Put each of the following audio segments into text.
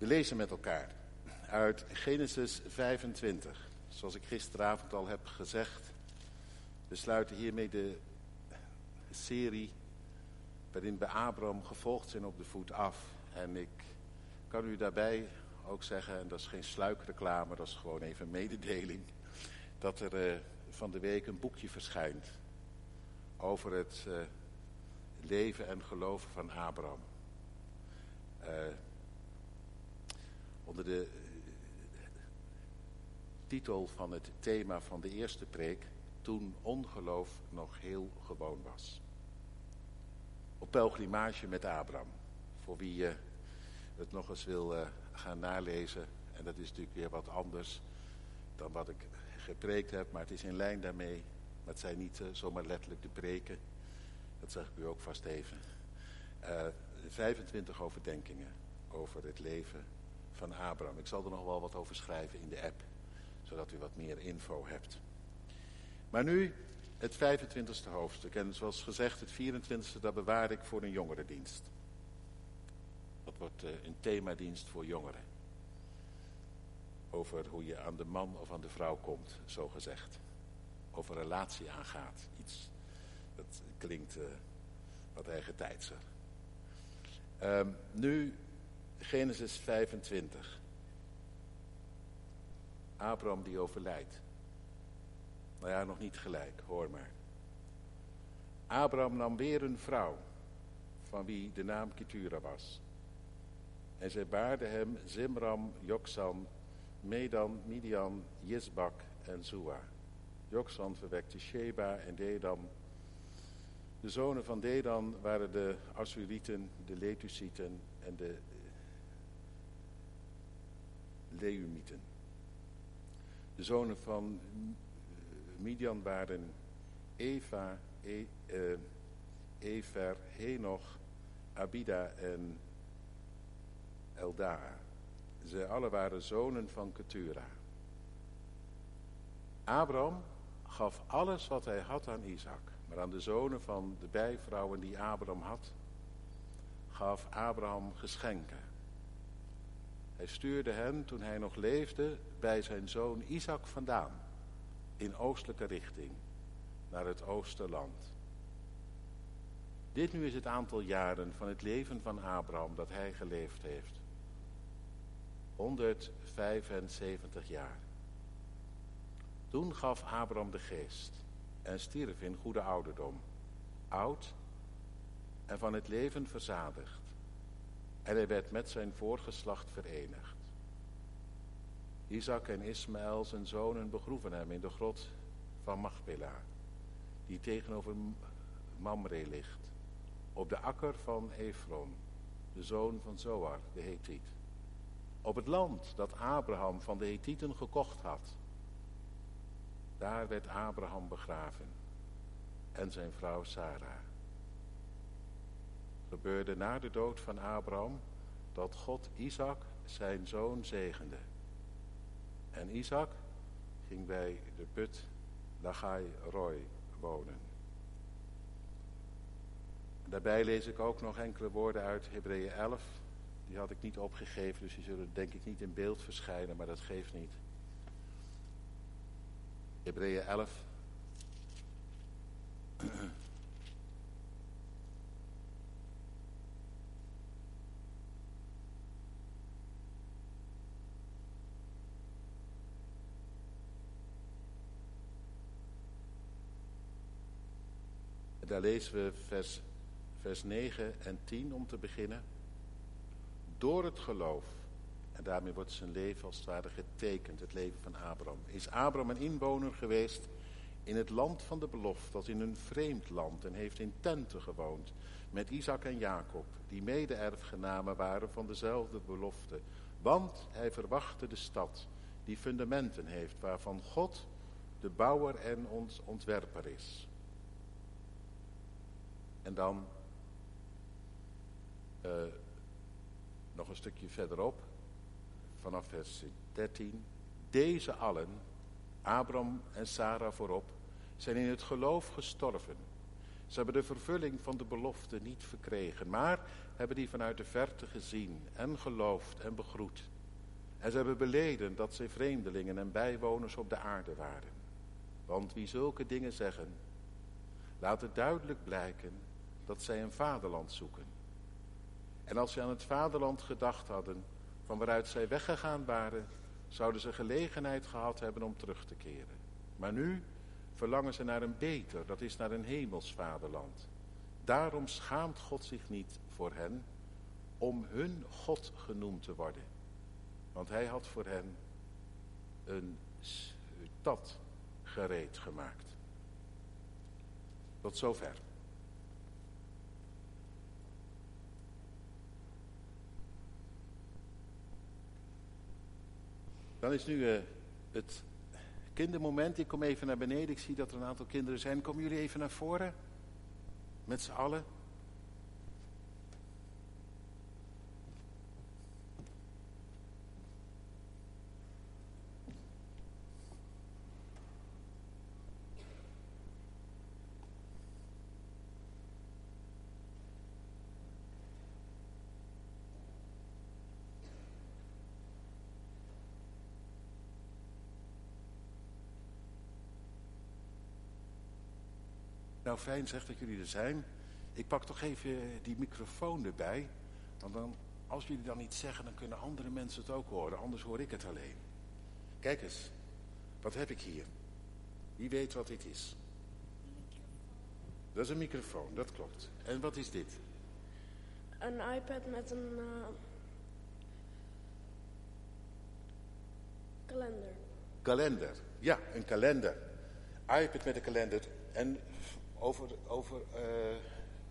We lezen met elkaar uit Genesis 25. Zoals ik gisteravond al heb gezegd, we sluiten hiermee de serie waarin we Abraham gevolgd zijn op de voet af. En ik kan u daarbij ook zeggen, en dat is geen sluikreclame, dat is gewoon even een mededeling, dat er uh, van de week een boekje verschijnt over het uh, leven en geloven van Abraham. Uh, onder de titel van het thema van de eerste preek, toen ongeloof nog heel gewoon was. Op pelgrimage met Abraham, voor wie je het nog eens wil uh, gaan nalezen. En dat is natuurlijk weer wat anders dan wat ik gepreekt heb, maar het is in lijn daarmee. Maar het zijn niet uh, zomaar letterlijk de preken, dat zeg ik u ook vast even. Uh, 25 overdenkingen over het leven van Abraham. Ik zal er nog wel wat over schrijven in de app, zodat u wat meer info hebt. Maar nu het 25e hoofdstuk. En zoals gezegd, het 24e, dat bewaar ik voor een jongerendienst. Dat wordt uh, een themadienst voor jongeren. Over hoe je aan de man of aan de vrouw komt, zo gezegd. Over relatie aangaat. Iets dat klinkt uh, wat eigen tijdser. Um, nu Genesis 25. Abraham die overlijdt. Nou ja, nog niet gelijk, hoor maar. Abraham nam weer een vrouw, van wie de naam Ketura was. En zij baarde hem Zimram, Joksan, Medan, Midian, Jisbak en Zua. Joksan verwekte Sheba en Dedan. De zonen van Dedan waren de Assurieten, de Letusieten en de Leumieten. De zonen van Midian waren Eva, e, Efer, Henoch, Abida en Eldaa. Ze alle waren zonen van Ketura. Abraham gaf alles wat hij had aan Isaac. Maar aan de zonen van de bijvrouwen die Abraham had, gaf Abraham geschenken. Hij stuurde hen toen hij nog leefde bij zijn zoon Isaac vandaan, in oostelijke richting, naar het oosterland. Dit nu is het aantal jaren van het leven van Abraham dat hij geleefd heeft. 175 jaar. Toen gaf Abraham de geest en stierf in goede ouderdom, oud en van het leven verzadigd. En hij werd met zijn voorgeslacht verenigd. Isaac en Ismaël, zijn zonen, begroeven hem in de grot van Machpela, die tegenover Mamre ligt, op de akker van Efron, de zoon van Zoar, de Hethiet. Op het land dat Abraham van de Hethieten gekocht had. Daar werd Abraham begraven en zijn vrouw Sarah gebeurde na de dood van Abraham dat God Isaac zijn zoon zegende. En Isaac ging bij de put Lagai Roy wonen. Daarbij lees ik ook nog enkele woorden uit Hebreeën 11. Die had ik niet opgegeven, dus die zullen denk ik niet in beeld verschijnen, maar dat geeft niet. Hebreeën 11. Daar lezen we vers, vers 9 en 10 om te beginnen. Door het geloof, en daarmee wordt zijn leven als het ware getekend, het leven van Abraham, is Abraham een inwoner geweest in het land van de belofte, als in een vreemd land, en heeft in tenten gewoond met Isaac en Jacob, die mede-erfgenamen waren van dezelfde belofte. Want hij verwachtte de stad die fundamenten heeft, waarvan God de bouwer en ons ontwerper is. En dan uh, nog een stukje verderop, vanaf vers 13. Deze allen, Abram en Sarah voorop, zijn in het geloof gestorven. Ze hebben de vervulling van de belofte niet verkregen, maar hebben die vanuit de verte gezien en geloofd en begroet. En ze hebben beleden dat ze vreemdelingen en bijwoners op de aarde waren. Want wie zulke dingen zeggen, laat het duidelijk blijken dat zij een vaderland zoeken. En als ze aan het vaderland gedacht hadden, van waaruit zij weggegaan waren, zouden ze gelegenheid gehad hebben om terug te keren. Maar nu verlangen ze naar een beter, dat is naar een hemels vaderland. Daarom schaamt God zich niet voor hen om hun God genoemd te worden. Want hij had voor hen een stad gereed gemaakt. Tot zover. Dan is nu uh, het kindermoment. Ik kom even naar beneden. Ik zie dat er een aantal kinderen zijn. Komen jullie even naar voren? Met z'n allen. Nou, fijn zeg dat jullie er zijn. Ik pak toch even die microfoon erbij. Want dan, als jullie dan iets zeggen, dan kunnen andere mensen het ook horen. Anders hoor ik het alleen. Kijk eens. Wat heb ik hier? Wie weet wat dit is? Dat is een microfoon, dat klopt. En wat is dit? Een iPad met een uh, kalender. Kalender, ja, een kalender. iPad met een kalender. En over, over uh,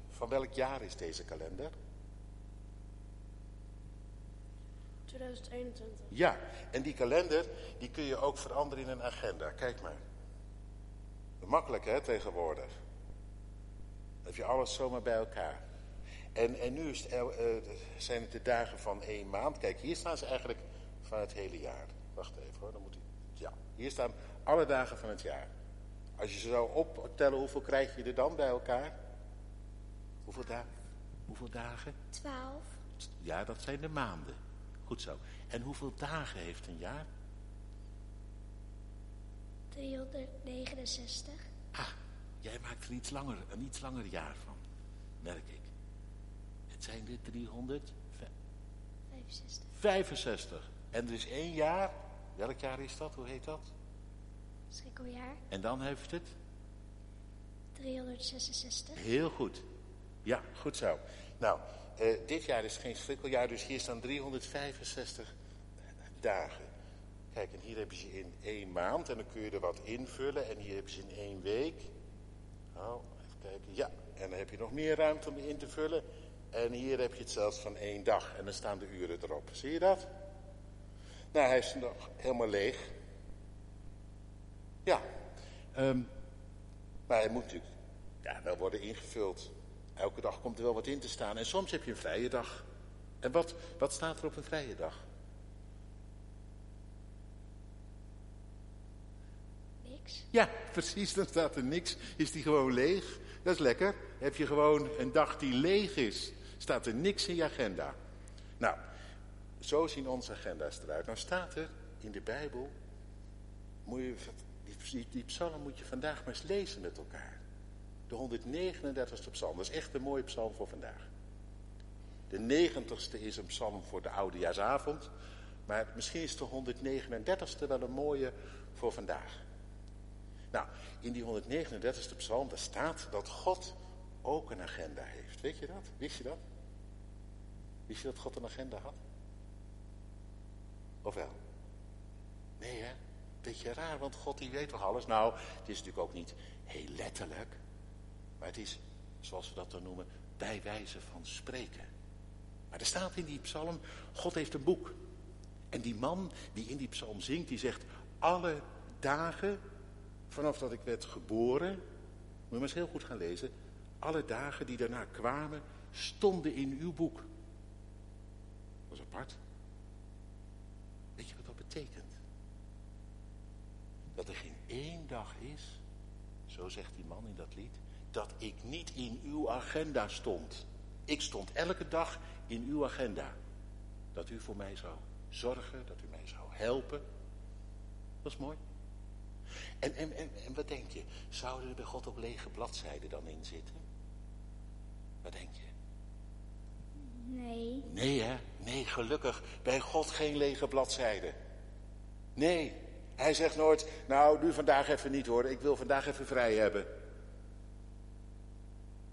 van welk jaar is deze kalender? 2021. Ja, en die kalender die kun je ook veranderen in een agenda. Kijk maar. Makkelijk hè, tegenwoordig. Dan heb je alles zomaar bij elkaar. En, en nu is het, uh, zijn het de dagen van één maand. Kijk, hier staan ze eigenlijk van het hele jaar. Wacht even hoor, dan moet ik. Ja, hier staan alle dagen van het jaar. Als je ze zou optellen, hoeveel krijg je er dan bij elkaar? Hoeveel, da hoeveel dagen? Twaalf. Ja, dat zijn de maanden. Goed zo. En hoeveel dagen heeft een jaar? 369. Ah, jij maakt er iets langer, een iets langer jaar van, merk ik. Het zijn er 365. 65. En er is één jaar. Welk jaar is dat? Hoe heet dat? Schrikkeljaar. En dan heeft het? 366. Heel goed. Ja, goed zo. Nou, uh, dit jaar is geen schrikkeljaar, dus hier staan 365 dagen. Kijk, en hier heb je ze in één maand en dan kun je er wat invullen. En hier heb je ze in één week. Nou, even kijken. Ja, en dan heb je nog meer ruimte om in te vullen. En hier heb je het zelfs van één dag. En dan staan de uren erop. Zie je dat? Nou, hij is nog helemaal leeg. Ja, um, maar hij moet natuurlijk ja, wel worden ingevuld. Elke dag komt er wel wat in te staan. En soms heb je een vrije dag. En wat, wat staat er op een vrije dag? Niks. Ja, precies, dan staat er niks. Is die gewoon leeg? Dat is lekker. Heb je gewoon een dag die leeg is, staat er niks in je agenda. Nou, zo zien onze agenda's eruit. Nou staat er in de Bijbel, moet je die, die psalm moet je vandaag maar eens lezen met elkaar. De 139ste psalm, dat is echt een mooie psalm voor vandaag. De 90ste is een psalm voor de oudejaarsavond. Maar misschien is de 139ste wel een mooie voor vandaag. Nou, in die 139ste psalm, daar staat dat God ook een agenda heeft. Weet je dat? Wist je dat? Wist je dat God een agenda had? Of wel? Nee, hè? Beetje raar, want God die weet toch alles? Nou, het is natuurlijk ook niet heel letterlijk. Maar het is, zoals we dat dan noemen, bij wijze van spreken. Maar er staat in die psalm, God heeft een boek. En die man die in die psalm zingt, die zegt, alle dagen, vanaf dat ik werd geboren, moet je maar eens heel goed gaan lezen, alle dagen die daarna kwamen, stonden in uw boek. Dat is apart. Weet je wat dat betekent? Dat er geen één dag is, zo zegt die man in dat lied, dat ik niet in uw agenda stond. Ik stond elke dag in uw agenda. Dat u voor mij zou zorgen, dat u mij zou helpen. Dat is mooi. En, en, en, en wat denk je? Zouden er bij God ook lege bladzijden dan in zitten? Wat denk je? Nee. Nee hè? Nee, gelukkig. Bij God geen lege bladzijden. Nee. Hij zegt nooit, nou nu vandaag even niet hoor, ik wil vandaag even vrij hebben.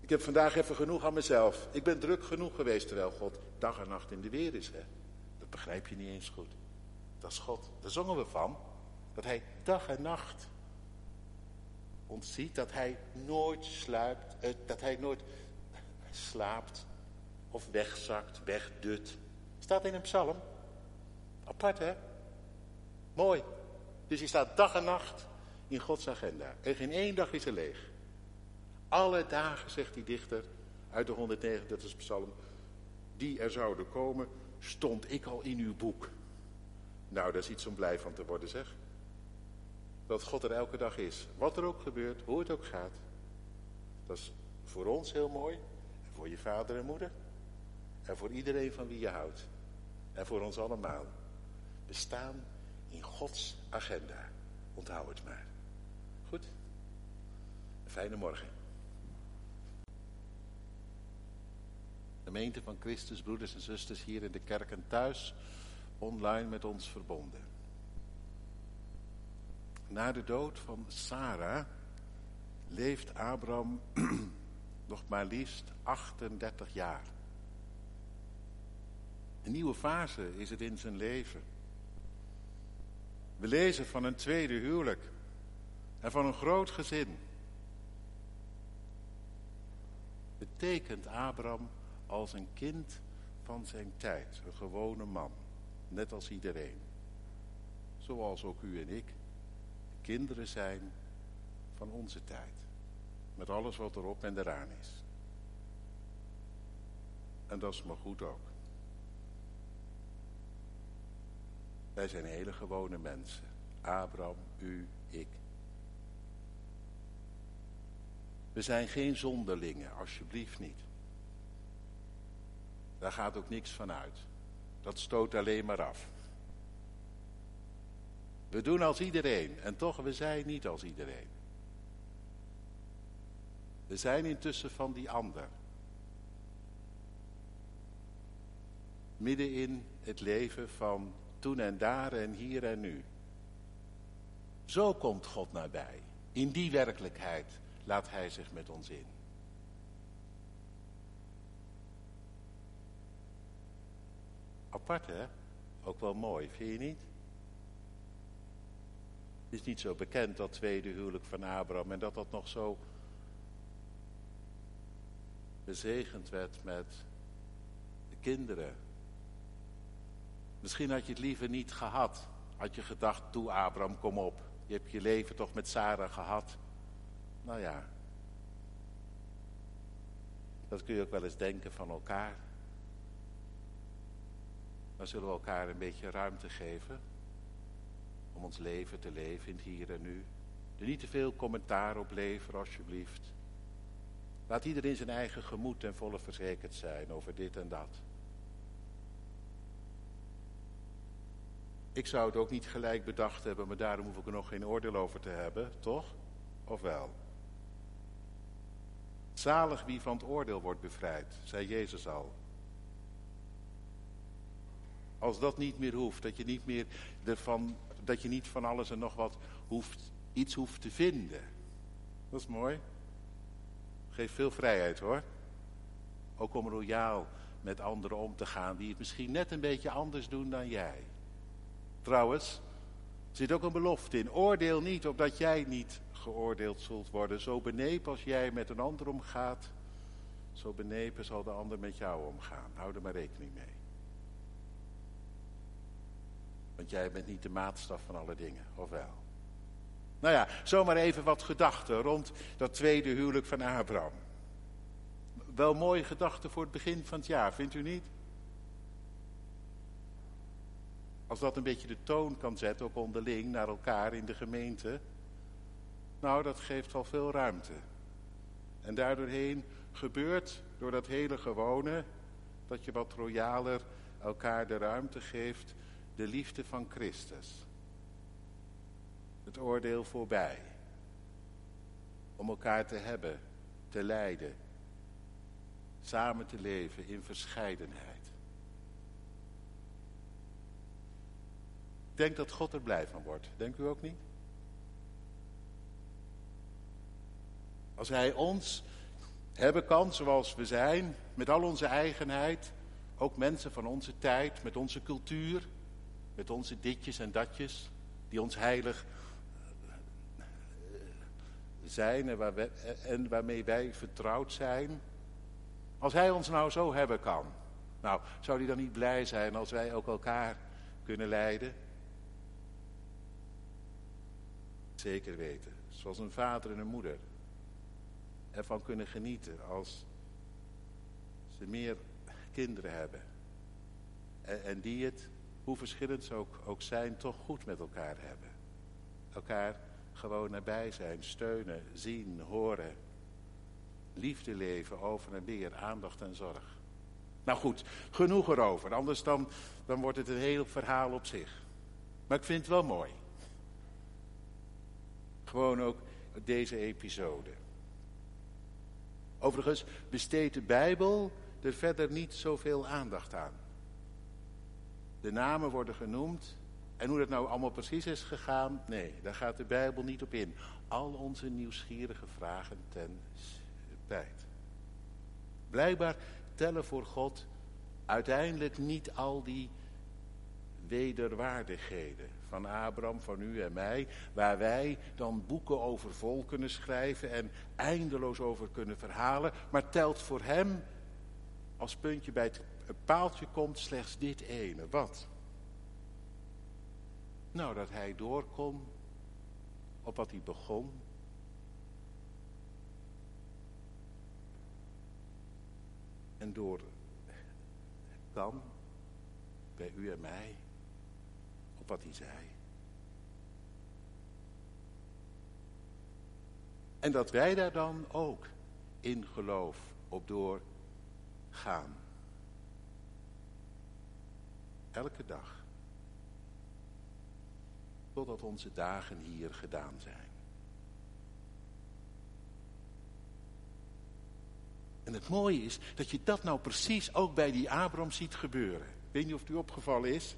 Ik heb vandaag even genoeg aan mezelf. Ik ben druk genoeg geweest terwijl God dag en nacht in de weer is. Hè? Dat begrijp je niet eens goed. Dat is God. Daar zongen we van. Dat hij dag en nacht ons ziet. Dat hij nooit sluipt. eh, dat hij nooit slaapt. Of wegzakt, wegdut. Staat in een psalm. Apart hè? Mooi. Dus hij staat dag en nacht in Gods agenda. En geen één dag is er leeg. Alle dagen, zegt die dichter uit de 139 psalm, die er zouden komen, stond ik al in uw boek. Nou, daar is iets om blij van te worden, zeg. Dat God er elke dag is. Wat er ook gebeurt, hoe het ook gaat. Dat is voor ons heel mooi. En voor je vader en moeder. En voor iedereen van wie je houdt. En voor ons allemaal. We staan in Gods agenda. Onthoud het maar. Goed? Een fijne morgen. Gemeente van Christus, broeders en zusters hier in de kerk en thuis, online met ons verbonden. Na de dood van Sarah leeft Abraham nog maar liefst 38 jaar. Een nieuwe fase is het in zijn leven. We lezen van een tweede huwelijk en van een groot gezin. Betekent Abraham als een kind van zijn tijd, een gewone man, net als iedereen. Zoals ook u en ik kinderen zijn van onze tijd, met alles wat erop en eraan is. En dat is maar goed ook. Wij zijn hele gewone mensen. Abraham, u, ik. We zijn geen zonderlingen, alsjeblieft niet. Daar gaat ook niks van uit. Dat stoot alleen maar af. We doen als iedereen en toch, we zijn niet als iedereen. We zijn intussen van die ander. Midden in het leven van toen en daar en hier en nu. Zo komt God nabij. In die werkelijkheid laat Hij zich met ons in. Apart hè? Ook wel mooi, vind je niet? Het is niet zo bekend dat tweede huwelijk van Abraham en dat dat nog zo bezegend werd met de kinderen. Misschien had je het liever niet gehad. Had je gedacht, toe Abraham, kom op. Je hebt je leven toch met Sarah gehad. Nou ja. Dat kun je ook wel eens denken van elkaar. Dan zullen we elkaar een beetje ruimte geven. Om ons leven te leven in het hier en nu. Er niet te veel commentaar op leveren, alsjeblieft. Laat iedereen zijn eigen gemoed en volle verzekerd zijn over dit en dat. Ik zou het ook niet gelijk bedacht hebben, maar daarom hoef ik er nog geen oordeel over te hebben, toch? Of wel? Zalig wie van het oordeel wordt bevrijd, zei Jezus al. Als dat niet meer hoeft, dat je niet meer ervan, dat je niet van alles en nog wat hoeft, iets hoeft te vinden. Dat is mooi. Geeft veel vrijheid hoor. Ook om royaal met anderen om te gaan die het misschien net een beetje anders doen dan jij. Trouwens, zit ook een belofte in. Oordeel niet opdat jij niet geoordeeld zult worden. Zo benepen als jij met een ander omgaat, zo benepen zal de ander met jou omgaan. Hou er maar rekening mee. Want jij bent niet de maatstaf van alle dingen, of wel? Nou ja, zomaar even wat gedachten rond dat tweede huwelijk van Abraham. Wel mooie gedachten voor het begin van het jaar, vindt u niet? Als dat een beetje de toon kan zetten, ook onderling, naar elkaar in de gemeente. Nou, dat geeft wel veel ruimte. En daardoorheen gebeurt door dat hele gewone dat je wat royaler elkaar de ruimte geeft, de liefde van Christus. Het oordeel voorbij. Om elkaar te hebben, te lijden, samen te leven in verscheidenheid. Ik denk dat God er blij van wordt. Denkt u ook niet? Als hij ons hebben kan zoals we zijn, met al onze eigenheid, ook mensen van onze tijd, met onze cultuur, met onze ditjes en datjes, die ons heilig zijn en, waar we, en waarmee wij vertrouwd zijn. Als hij ons nou zo hebben kan, nou, zou hij dan niet blij zijn als wij ook elkaar kunnen leiden? Zeker weten, zoals een vader en een moeder ervan kunnen genieten als ze meer kinderen hebben. En, en die het, hoe verschillend ze ook, ook zijn, toch goed met elkaar hebben. Elkaar gewoon nabij zijn, steunen, zien, horen. Liefde leven over en weer, aandacht en zorg. Nou goed, genoeg erover. Anders dan, dan wordt het een heel verhaal op zich. Maar ik vind het wel mooi. Gewoon ook deze episode. Overigens besteedt de Bijbel er verder niet zoveel aandacht aan. De namen worden genoemd. En hoe dat nou allemaal precies is gegaan, nee, daar gaat de Bijbel niet op in. Al onze nieuwsgierige vragen ten spijt. Blijkbaar tellen voor God uiteindelijk niet al die wederwaardigheden van Abraham, van u en mij, waar wij dan boeken over vol kunnen schrijven en eindeloos over kunnen verhalen, maar telt voor hem, als puntje bij het paaltje komt, slechts dit ene. Wat? Nou, dat hij door kon op wat hij begon. En door dan bij u en mij wat hij zei. En dat wij daar dan ook in geloof op doorgaan. Elke dag. Totdat onze dagen hier gedaan zijn. En het mooie is dat je dat nou precies ook bij die Abram ziet gebeuren. Ik weet niet of het u opgevallen is.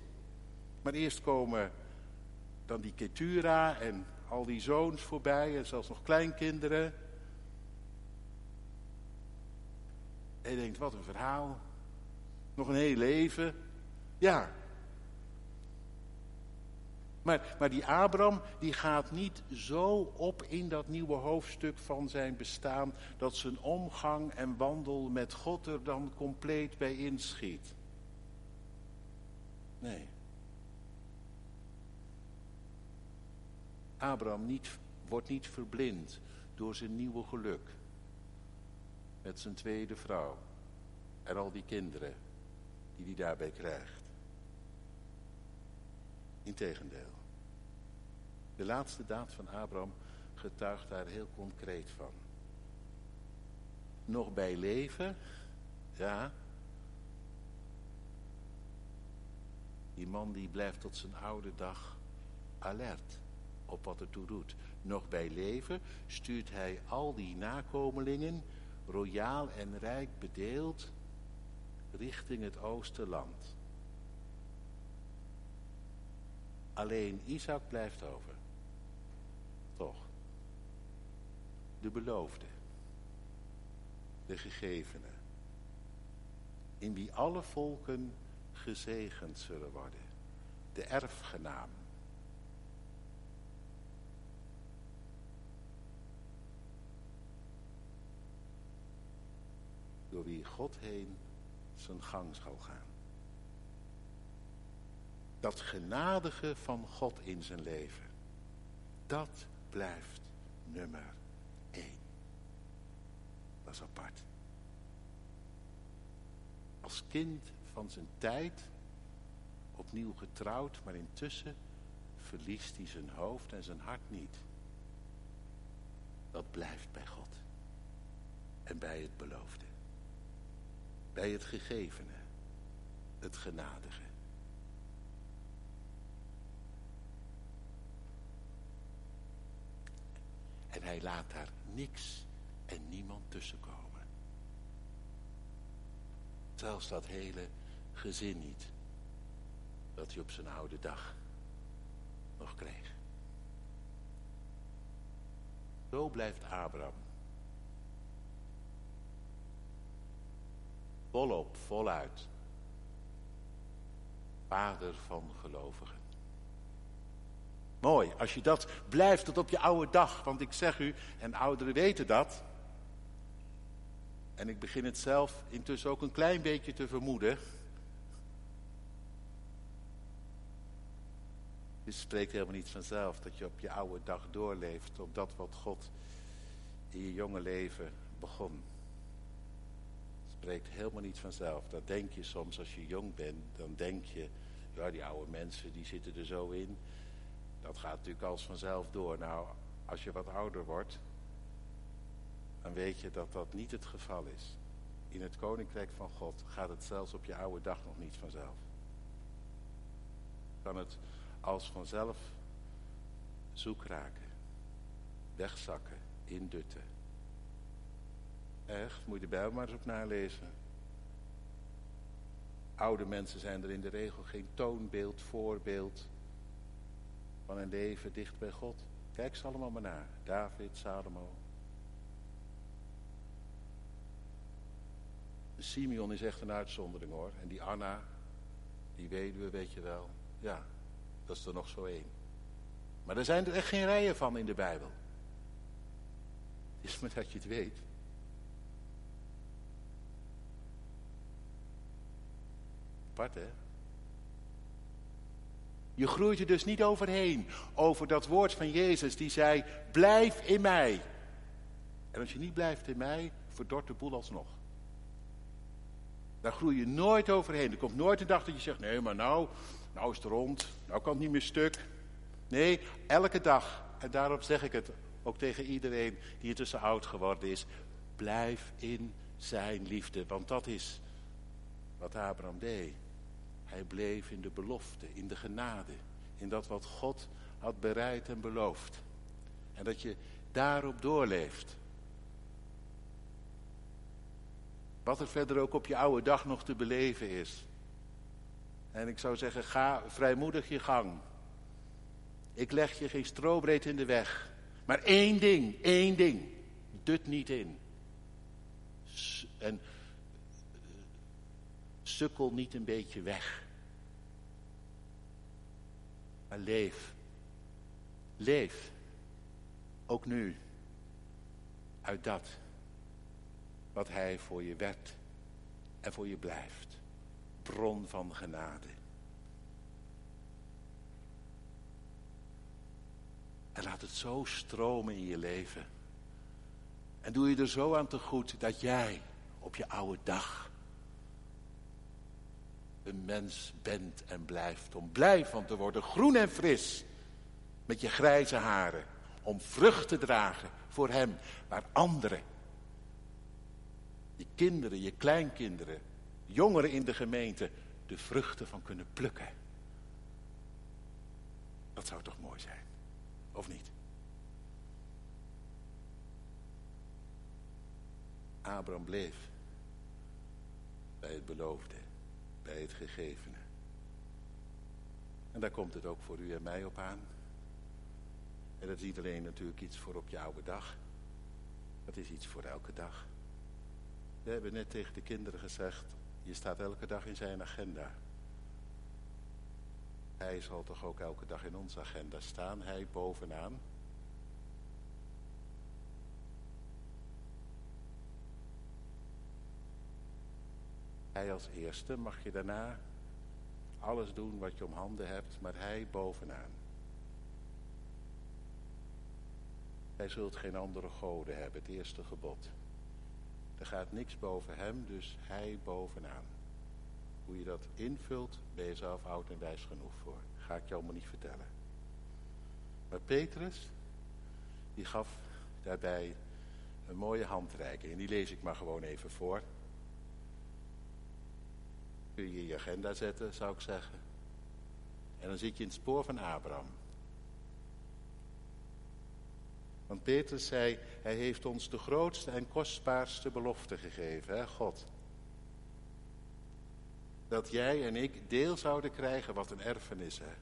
Maar eerst komen dan die Ketura en al die zoons voorbij en zelfs nog kleinkinderen. En je denkt, wat een verhaal. Nog een heel leven. Ja. Maar, maar die Abraham, die gaat niet zo op in dat nieuwe hoofdstuk van zijn bestaan... dat zijn omgang en wandel met God er dan compleet bij inschiet. Nee. Abraham niet, wordt niet verblind door zijn nieuwe geluk. Met zijn tweede vrouw. En al die kinderen die hij daarbij krijgt. Integendeel. De laatste daad van Abraham getuigt daar heel concreet van. Nog bij leven, ja. Die man die blijft tot zijn oude dag alert op wat ertoe doet. Nog bij leven stuurt hij al die nakomelingen, royaal en rijk bedeeld, richting het oosterland. Alleen Isaac blijft over. Toch. De beloofde. De gegevene. In wie alle volken gezegend zullen worden. De erfgenaam. Door wie God heen zijn gang zal gaan. Dat genadige van God in zijn leven, dat blijft nummer één. Dat is apart. Als kind van zijn tijd, opnieuw getrouwd, maar intussen verliest hij zijn hoofd en zijn hart niet. Dat blijft bij God. en bij het beloofde. Bij het gegevene, het genadige. En hij laat daar niks en niemand tussenkomen. Zelfs dat hele gezin niet. Dat hij op zijn oude dag nog kreeg. Zo blijft Abraham. Volop, voluit. Vader van gelovigen. Mooi, als je dat blijft tot op je oude dag. Want ik zeg u, en ouderen weten dat. En ik begin het zelf intussen ook een klein beetje te vermoeden. Het spreekt helemaal niet vanzelf dat je op je oude dag doorleeft op dat wat God in je jonge leven begon. Spreekt helemaal niet vanzelf. Dat denk je soms als je jong bent. Dan denk je, ja die oude mensen die zitten er zo in. Dat gaat natuurlijk als vanzelf door. Nou, als je wat ouder wordt, dan weet je dat dat niet het geval is. In het koninkrijk van God gaat het zelfs op je oude dag nog niet vanzelf. Kan het als vanzelf zoek raken, wegzakken, indutten. Echt, moet je de Bijbel maar eens op nalezen. Oude mensen zijn er in de regel geen toonbeeld, voorbeeld van een leven dicht bij God. Kijk ze allemaal maar naar. David, Salomo. Simeon is echt een uitzondering hoor. En die Anna, die weduwe weet je wel. Ja, dat is er nog zo één. Maar er zijn er echt geen rijen van in de Bijbel. Het is maar dat je het weet. Apart hè? Je groeit er dus niet overheen. Over dat woord van Jezus die zei, blijf in mij. En als je niet blijft in mij, verdort de boel alsnog. Daar groei je nooit overheen. Er komt nooit een dag dat je zegt, nee maar nou, nou is het rond, nou kan het niet meer stuk. Nee, elke dag, en daarom zeg ik het ook tegen iedereen die intussen oud geworden is, blijf in zijn liefde. Want dat is wat Abraham deed. Hij bleef in de belofte, in de genade, in dat wat God had bereid en beloofd. En dat je daarop doorleeft. Wat er verder ook op je oude dag nog te beleven is. En ik zou zeggen, ga vrijmoedig je gang. Ik leg je geen strobreed in de weg. Maar één ding, één ding. Dut niet in. En sukkel niet een beetje weg. Maar leef. Leef. Ook nu. Uit dat. Wat hij voor je werd. En voor je blijft. Bron van genade. En laat het zo stromen in je leven. En doe je er zo aan te goed dat jij op je oude dag een mens bent en blijft. Om blij van te worden, groen en fris. Met je grijze haren. Om vrucht te dragen voor hem. Waar anderen, je kinderen, je kleinkinderen, jongeren in de gemeente, de vruchten van kunnen plukken. Dat zou toch mooi zijn, of niet? Abraham bleef bij het beloofde het gegevene. En daar komt het ook voor u en mij op aan. En dat is niet alleen natuurlijk iets voor op je oude dag. Dat is iets voor elke dag. We hebben net tegen de kinderen gezegd, je staat elke dag in zijn agenda. Hij zal toch ook elke dag in onze agenda staan, hij bovenaan. Hij als eerste mag je daarna alles doen wat je om handen hebt, maar hij bovenaan. Hij zult geen andere goden hebben, het eerste gebod. Er gaat niks boven hem, dus hij bovenaan. Hoe je dat invult, ben je zelf oud en wijs genoeg voor. Ga ik je allemaal niet vertellen. Maar Petrus, die gaf daarbij een mooie handreiking. En die lees ik maar gewoon even voor. Kun je je agenda zetten, zou ik zeggen. En dan zit je in het spoor van Abraham. Want Petrus zei, hij heeft ons de grootste en kostbaarste belofte gegeven, hè, God. Dat jij en ik deel zouden krijgen wat een erfenis, hè.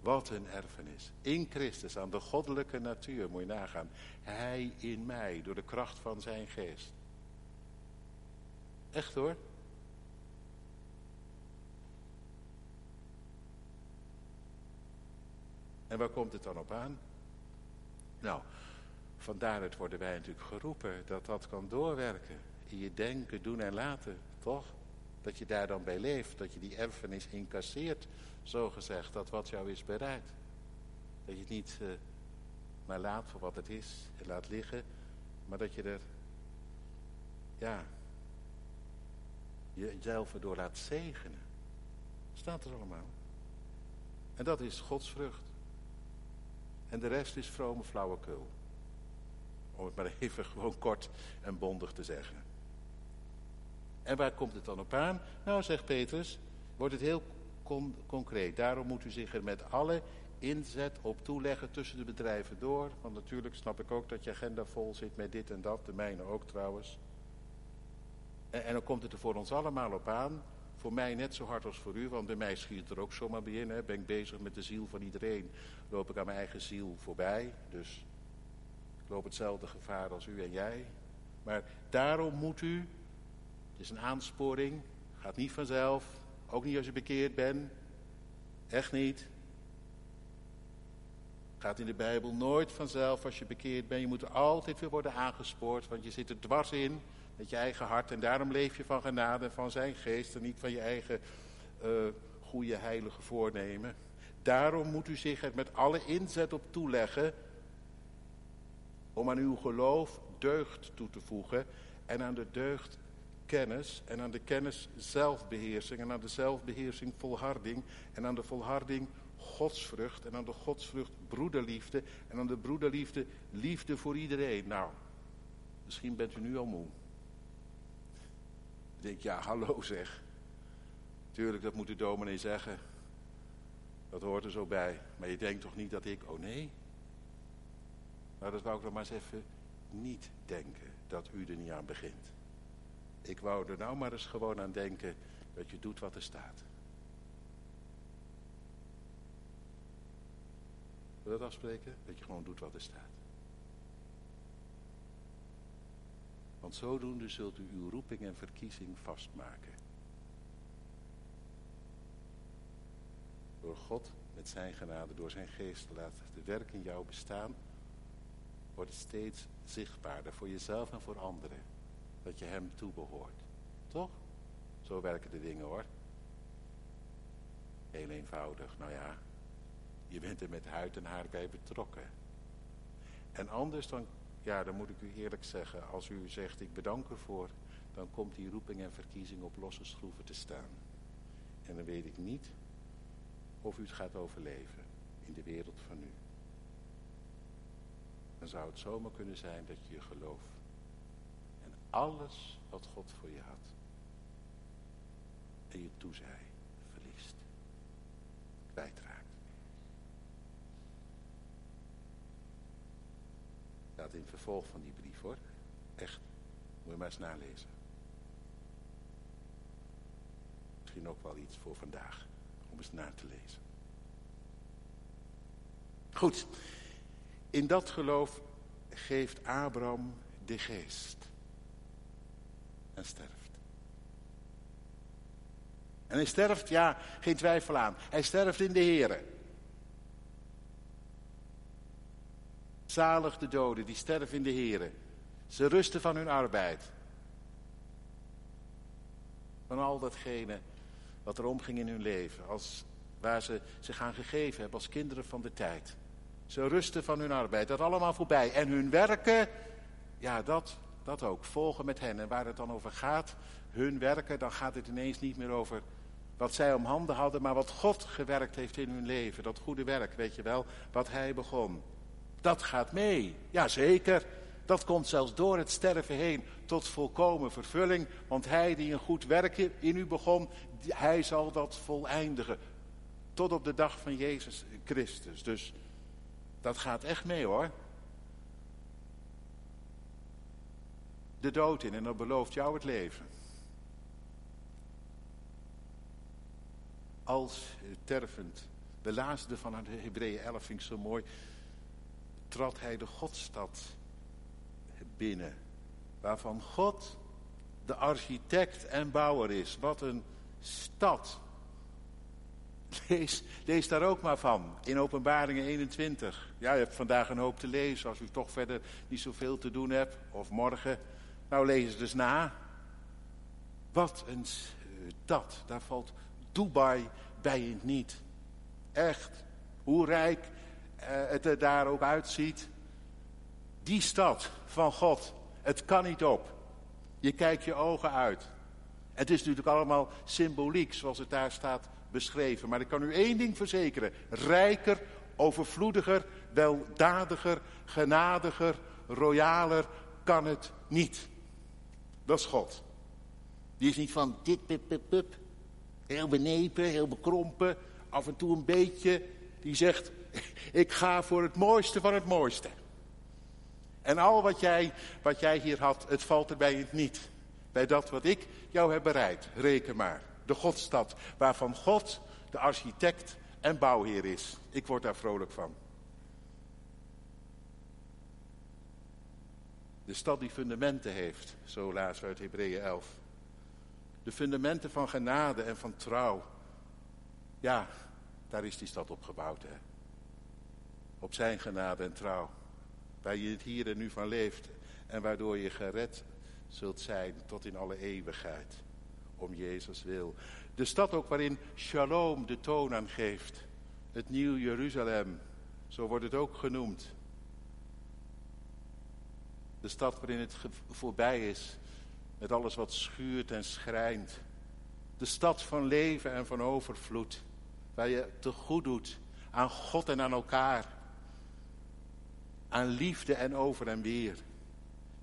Wat een erfenis. In Christus, aan de goddelijke natuur, moet je nagaan. Hij in mij, door de kracht van zijn geest. Echt hoor. En waar komt het dan op aan? Nou, vandaar worden wij natuurlijk geroepen dat dat kan doorwerken. In je denken, doen en laten, toch? Dat je daar dan bij leeft, dat je die erfenis incasseert, zo gezegd, dat wat jou is bereid. Dat je het niet uh, maar laat voor wat het is en laat liggen, maar dat je er, ja, jezelf erdoor laat zegenen. Staat er allemaal. En dat is Gods vrucht. En de rest is vrome flauwekul. Om het maar even gewoon kort en bondig te zeggen. En waar komt het dan op aan? Nou, zegt Petrus, wordt het heel concreet. Daarom moet u zich er met alle inzet op toeleggen tussen de bedrijven door. Want natuurlijk snap ik ook dat je agenda vol zit met dit en dat. De mijne ook trouwens. En, en dan komt het er voor ons allemaal op aan voor mij net zo hard als voor u, want bij mij schiet er ook zomaar bij in. Hè. Ben ik bezig met de ziel van iedereen, loop ik aan mijn eigen ziel voorbij. Dus ik loop hetzelfde gevaar als u en jij. Maar daarom moet u, het is een aansporing, gaat niet vanzelf, ook niet als je bekeerd bent. Echt niet. Gaat in de Bijbel nooit vanzelf als je bekeerd bent. Je moet altijd weer worden aangespoord, want je zit er dwars in met je eigen hart. En daarom leef je van genade, van zijn geest en niet van je eigen uh, goede heilige voornemen. Daarom moet u zich er met alle inzet op toeleggen om aan uw geloof deugd toe te voegen en aan de deugd kennis en aan de kennis zelfbeheersing en aan de zelfbeheersing volharding en aan de volharding godsvrucht en aan de godsvrucht broederliefde en aan de broederliefde liefde voor iedereen. Nou, misschien bent u nu al moe. Ik denk, ja, hallo zeg. Tuurlijk, dat moet de dominee zeggen. Dat hoort er zo bij. Maar je denkt toch niet dat ik, oh nee. Nou, dat wou ik nog maar eens even niet denken, dat u er niet aan begint. Ik wou er nou maar eens gewoon aan denken dat je doet wat er staat. Wil je dat afspreken? Dat je gewoon doet wat er staat. Want zodoende zult u uw roeping en verkiezing vastmaken. Door God met zijn genade, door zijn geest te laten de werk in jou bestaan, wordt het steeds zichtbaarder voor jezelf en voor anderen. Dat je hem toebehoort. Toch? Zo werken de dingen hoor. Heel eenvoudig, nou ja. Je bent er met huid en haar bij betrokken. En anders dan ja, dan moet ik u eerlijk zeggen, als u zegt ik bedank ervoor, dan komt die roeping en verkiezing op losse schroeven te staan. En dan weet ik niet of u het gaat overleven in de wereld van nu. Dan zou het zomaar kunnen zijn dat je je geloof en alles wat God voor je had en je toezei verliest, kwijtraakt. In vervolg van die brief hoor. Echt. Moet je maar eens nalezen. Misschien ook wel iets voor vandaag. Om eens na te lezen. Goed. In dat geloof geeft Abraham de geest. En sterft. En hij sterft, ja, geen twijfel aan. Hij sterft in de Here. Zalig de doden, die sterven in de Here. Ze rusten van hun arbeid. Van al datgene wat er omging in hun leven. Als, waar ze zich aan gegeven hebben als kinderen van de tijd. Ze rusten van hun arbeid. Dat allemaal voorbij. En hun werken, ja dat, dat ook. Volgen met hen. En waar het dan over gaat, hun werken, dan gaat het ineens niet meer over wat zij om handen hadden. Maar wat God gewerkt heeft in hun leven. Dat goede werk, weet je wel. Wat hij begon. Dat gaat mee. Jazeker. Dat komt zelfs door het sterven heen tot volkomen vervulling. Want hij die een goed werk in u begon, hij zal dat voleindigen. Tot op de dag van Jezus Christus. Dus dat gaat echt mee hoor. De dood in en dat belooft jou het leven. Als tervend. De laatste van de Hebreeën 11 vind ik zo mooi. Trad hij de Godstad binnen. Waarvan God de architect en bouwer is. Wat een stad. Lees, lees daar ook maar van. In Openbaringen 21. Ja, je hebt vandaag een hoop te lezen. Als u toch verder niet zoveel te doen hebt. Of morgen. Nou, lees het dus na. Wat een stad. Daar valt Dubai bij het niet. Echt. Hoe rijk eh, het er daar ook uitziet. Die stad van God. Het kan niet op. Je kijkt je ogen uit. Het is natuurlijk allemaal symboliek zoals het daar staat beschreven. Maar ik kan u één ding verzekeren. Rijker, overvloediger, weldadiger, genadiger, royaler kan het niet. Dat is God. Die is niet van dit, pip, pip. Heel benepen, heel bekrompen. Af en toe een beetje. Die zegt, ik ga voor het mooiste van het mooiste. En al wat jij, wat jij hier had, het valt erbij niet. Bij dat wat ik jou heb bereid. Reken maar. De Godstad, waarvan God de architect en bouwheer is. Ik word daar vrolijk van. De stad die fundamenten heeft, zo lazen we uit Hebreeën 11. De fundamenten van genade en van trouw. Ja, daar is die stad op gebouwd. Hè? Op zijn genade en trouw. Waar je het hier en nu van leeft. En waardoor je gered zult zijn tot in alle eeuwigheid. Om Jezus wil. De stad ook waarin Shalom de toon aan geeft. Het nieuw Jeruzalem. Zo wordt het ook genoemd. De stad waarin het voorbij is met alles wat schuurt en schrijnt. De stad van leven en van overvloed. Waar je te goed doet aan God en aan elkaar. Aan liefde en over en weer.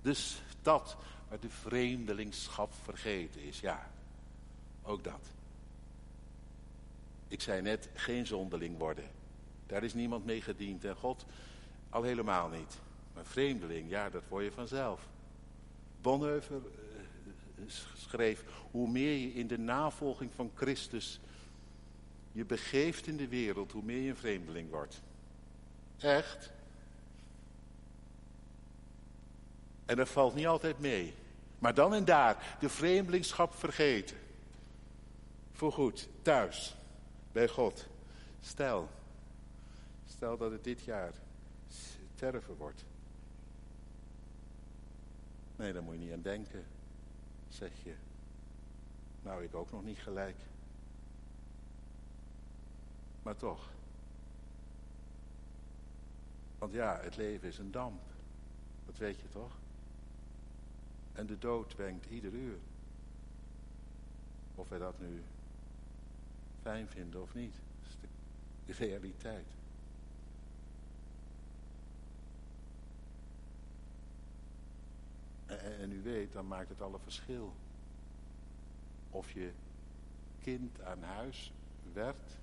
De stad waar de vreemdelingschap vergeten is. Ja, ook dat. Ik zei net, geen zonderling worden. Daar is niemand mee gediend en God al helemaal niet. Maar vreemdeling, ja, dat word je vanzelf. Bonhoeffer eh, schreef, hoe meer je in de navolging van Christus je begeeft in de wereld, hoe meer je een vreemdeling wordt. Echt. En dat valt niet altijd mee. Maar dan en daar, de vreemdelingschap vergeten. Voorgoed, thuis, bij God. Stel, stel dat het dit jaar sterven wordt. Nee, daar moet je niet aan denken, zeg je. Nou, ik ook nog niet gelijk. Maar toch. Want ja, het leven is een damp. Dat weet je toch? En de dood wenkt ieder uur. Of wij dat nu fijn vinden of niet. Dat is de realiteit. En, u weet, dan maakt het alle verschil. Of je kind aan huis werd,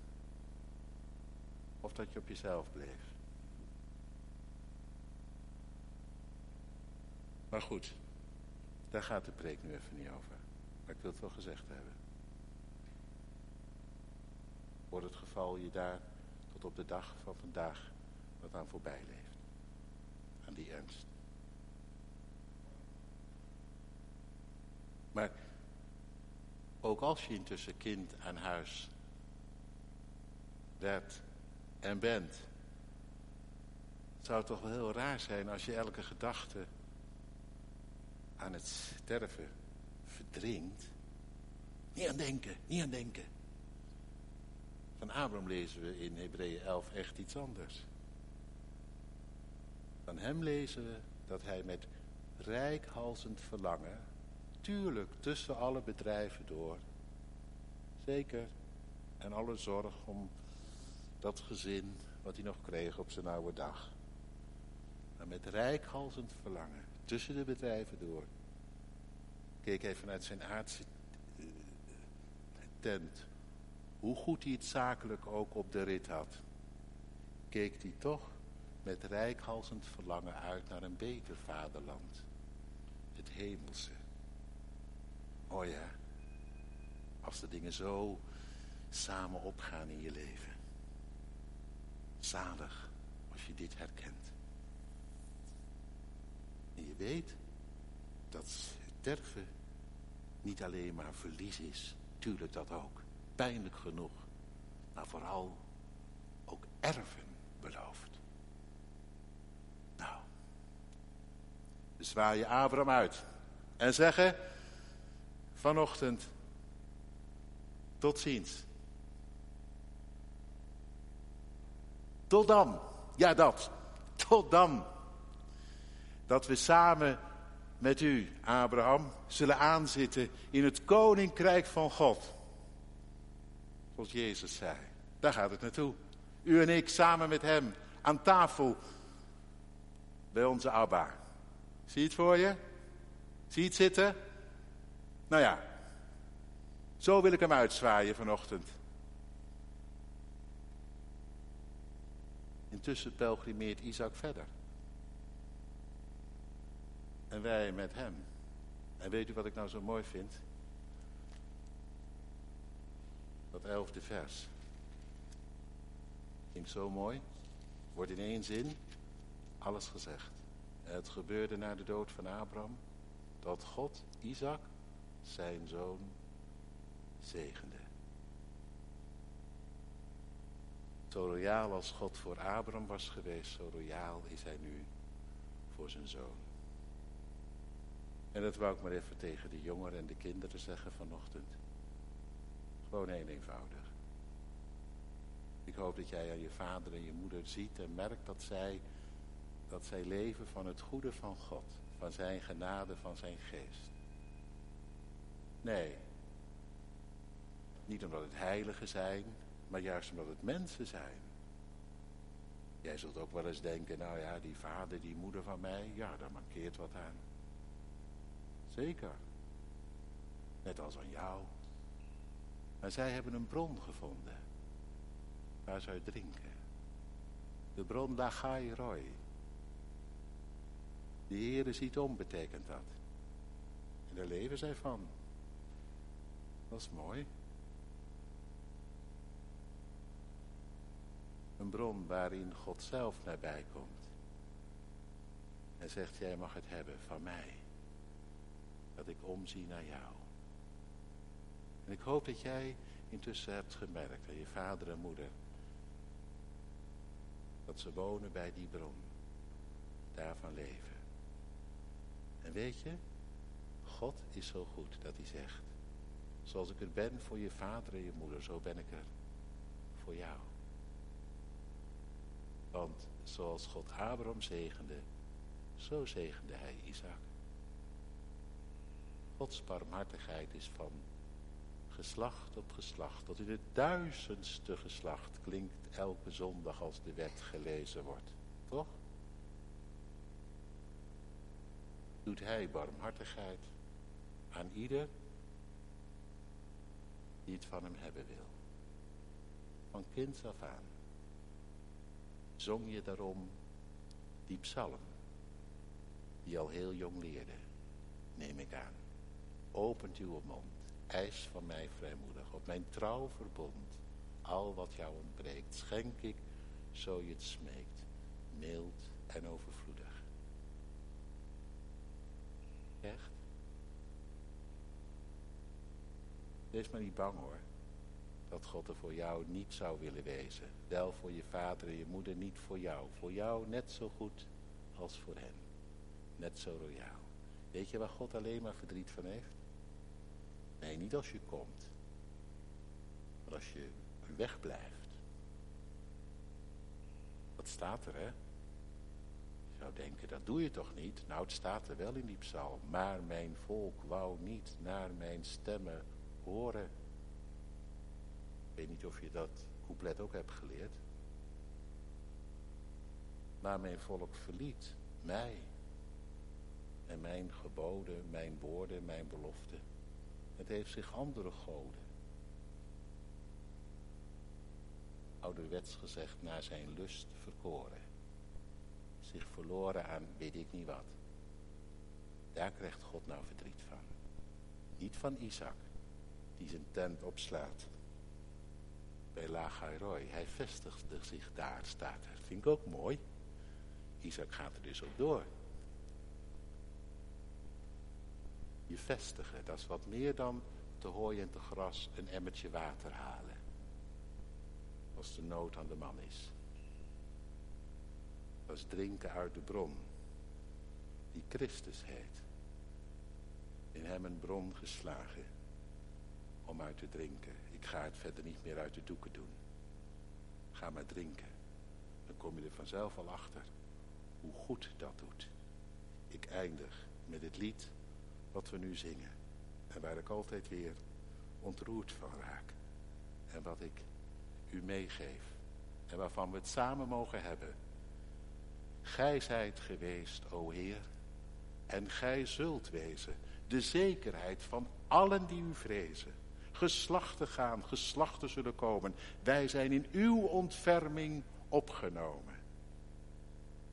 of dat je op jezelf bleef. Maar goed, daar gaat de preek nu even niet over. Maar ik wil het wel gezegd hebben. Voor het geval je daar tot op de dag van vandaag wat aan voorbij leeft. Aan die ernst. Maar ook als je intussen kind aan huis werd en bent, zou het toch wel heel raar zijn als je elke gedachte aan het sterven verdringt. Niet aan denken, niet aan denken. Van Abraham lezen we in Hebreeën 11 echt iets anders. Van hem lezen we dat hij met rijkhalsend verlangen Tuurlijk, tussen alle bedrijven door. Zeker. En alle zorg om dat gezin wat hij nog kreeg op zijn oude dag. Maar met rijkhalsend verlangen, tussen de bedrijven door. Keek hij vanuit zijn aardse uh, tent. Hoe goed hij het zakelijk ook op de rit had. Keek hij toch met rijkhalsend verlangen uit naar een beter vaderland. Het hemelse. Oh ja, als de dingen zo samen opgaan in je leven. Zalig als je dit herkent. En je weet dat sterven niet alleen maar verlies is. Tuurlijk dat ook. Pijnlijk genoeg. Maar vooral ook erven belooft. Nou. Zwaai je Abraham uit. En zeggen. Vanochtend. Tot ziens. Tot dan. Ja, dat. Tot dan. Dat we samen met u, Abraham, zullen aanzitten in het koninkrijk van God. Zoals Jezus zei. Daar gaat het naartoe. U en ik samen met hem aan tafel bij onze Abba. Zie je het voor je? Zie je het zitten? Nou ja, zo wil ik hem uitzwaaien vanochtend. Intussen pelgrimeert Isaac verder. En wij met hem. En weet u wat ik nou zo mooi vind? Dat elfde vers. Ik zo mooi. Wordt in één zin alles gezegd. Het gebeurde na de dood van Abraham dat God Isaac, zijn zoon, zegende. Zo royaal als God voor Abraham was geweest, zo royaal is hij nu voor zijn zoon. En dat wou ik maar even tegen de jongeren en de kinderen zeggen vanochtend. Gewoon heel eenvoudig. Ik hoop dat jij aan je vader en je moeder ziet en merkt dat zij, dat zij leven van het goede van God. Van zijn genade, van zijn geest. Nee. Niet omdat het heiligen zijn, maar juist omdat het mensen zijn. Jij zult ook wel eens denken, nou ja, die vader, die moeder van mij, ja, daar mankeert wat aan. Zeker. Net als aan jou. Maar zij hebben een bron gevonden. Waar uit drinken. De bron Lagai Roy. De Heere ziet om, betekent dat. En daar leven zij van. Dat is mooi. Een bron waarin God zelf nabij komt. En zegt, jij mag het hebben van mij dat ik omzie naar jou. En ik hoop dat jij intussen hebt gemerkt, aan je vader en moeder, dat ze wonen bij die bron, daarvan leven. En weet je, God is zo goed dat hij zegt, zoals ik er ben voor je vader en je moeder, zo ben ik er voor jou. Want zoals God Abraham zegende, zo zegende hij Isaac. Gods barmhartigheid is van geslacht op geslacht. Tot in het duizendste geslacht klinkt elke zondag als de wet gelezen wordt. Toch? Doet hij barmhartigheid aan ieder die het van hem hebben wil. Van kind af aan zong je daarom die psalm, die al heel jong leerde, neem ik aan opent uw mond, eis van mij vrijmoedig, op mijn trouw verbond, al wat jou ontbreekt, schenk ik, zo je het smeekt, mild en overvloedig. Echt? Wees maar niet bang hoor, dat God er voor jou niet zou willen wezen. Wel voor je vader en je moeder, niet voor jou. Voor jou net zo goed als voor hen. Net zo royaal. Weet je waar God alleen maar verdriet van heeft? Nee, niet als je komt. Maar als je wegblijft. Wat staat er, hè? Je zou denken, dat doe je toch niet? Nou, het staat er wel in die psalm. Maar mijn volk wou niet naar mijn stemmen horen. Ik weet niet of je dat couplet ook hebt geleerd. Maar mijn volk verliet mij. en mijn geboden, mijn woorden, mijn beloften. Het heeft zich andere goden, ouderwets gezegd, naar zijn lust verkoren. Zich verloren aan weet ik niet wat. Daar krijgt God nou verdriet van. Niet van Isaac, die zijn tent opslaat. Bij Lachairoi. Hij vestigde zich daar, staat. Vind ik ook mooi. Isaac gaat er dus op door. Je vestigen, dat is wat meer dan te hooi en te gras een emmertje water halen. Als de nood aan de man is. Dat is drinken uit de bron. Die Christus heet. In hem een bron geslagen. Om uit te drinken. Ik ga het verder niet meer uit de doeken doen. Ga maar drinken. Dan kom je er vanzelf al achter hoe goed dat doet. Ik eindig met het lied wat we nu zingen. En waar ik altijd weer ontroerd van raak. En wat ik u meegeef. En waarvan we het samen mogen hebben. Gij zijt geweest, o Heer. En gij zult wezen. De zekerheid van allen die u vrezen. Geslachten gaan, geslachten zullen komen. Wij zijn in uw ontferming opgenomen.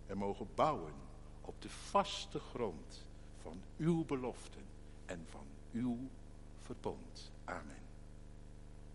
En mogen bouwen op de vaste grond van uw beloften en van uw verbond. Amen.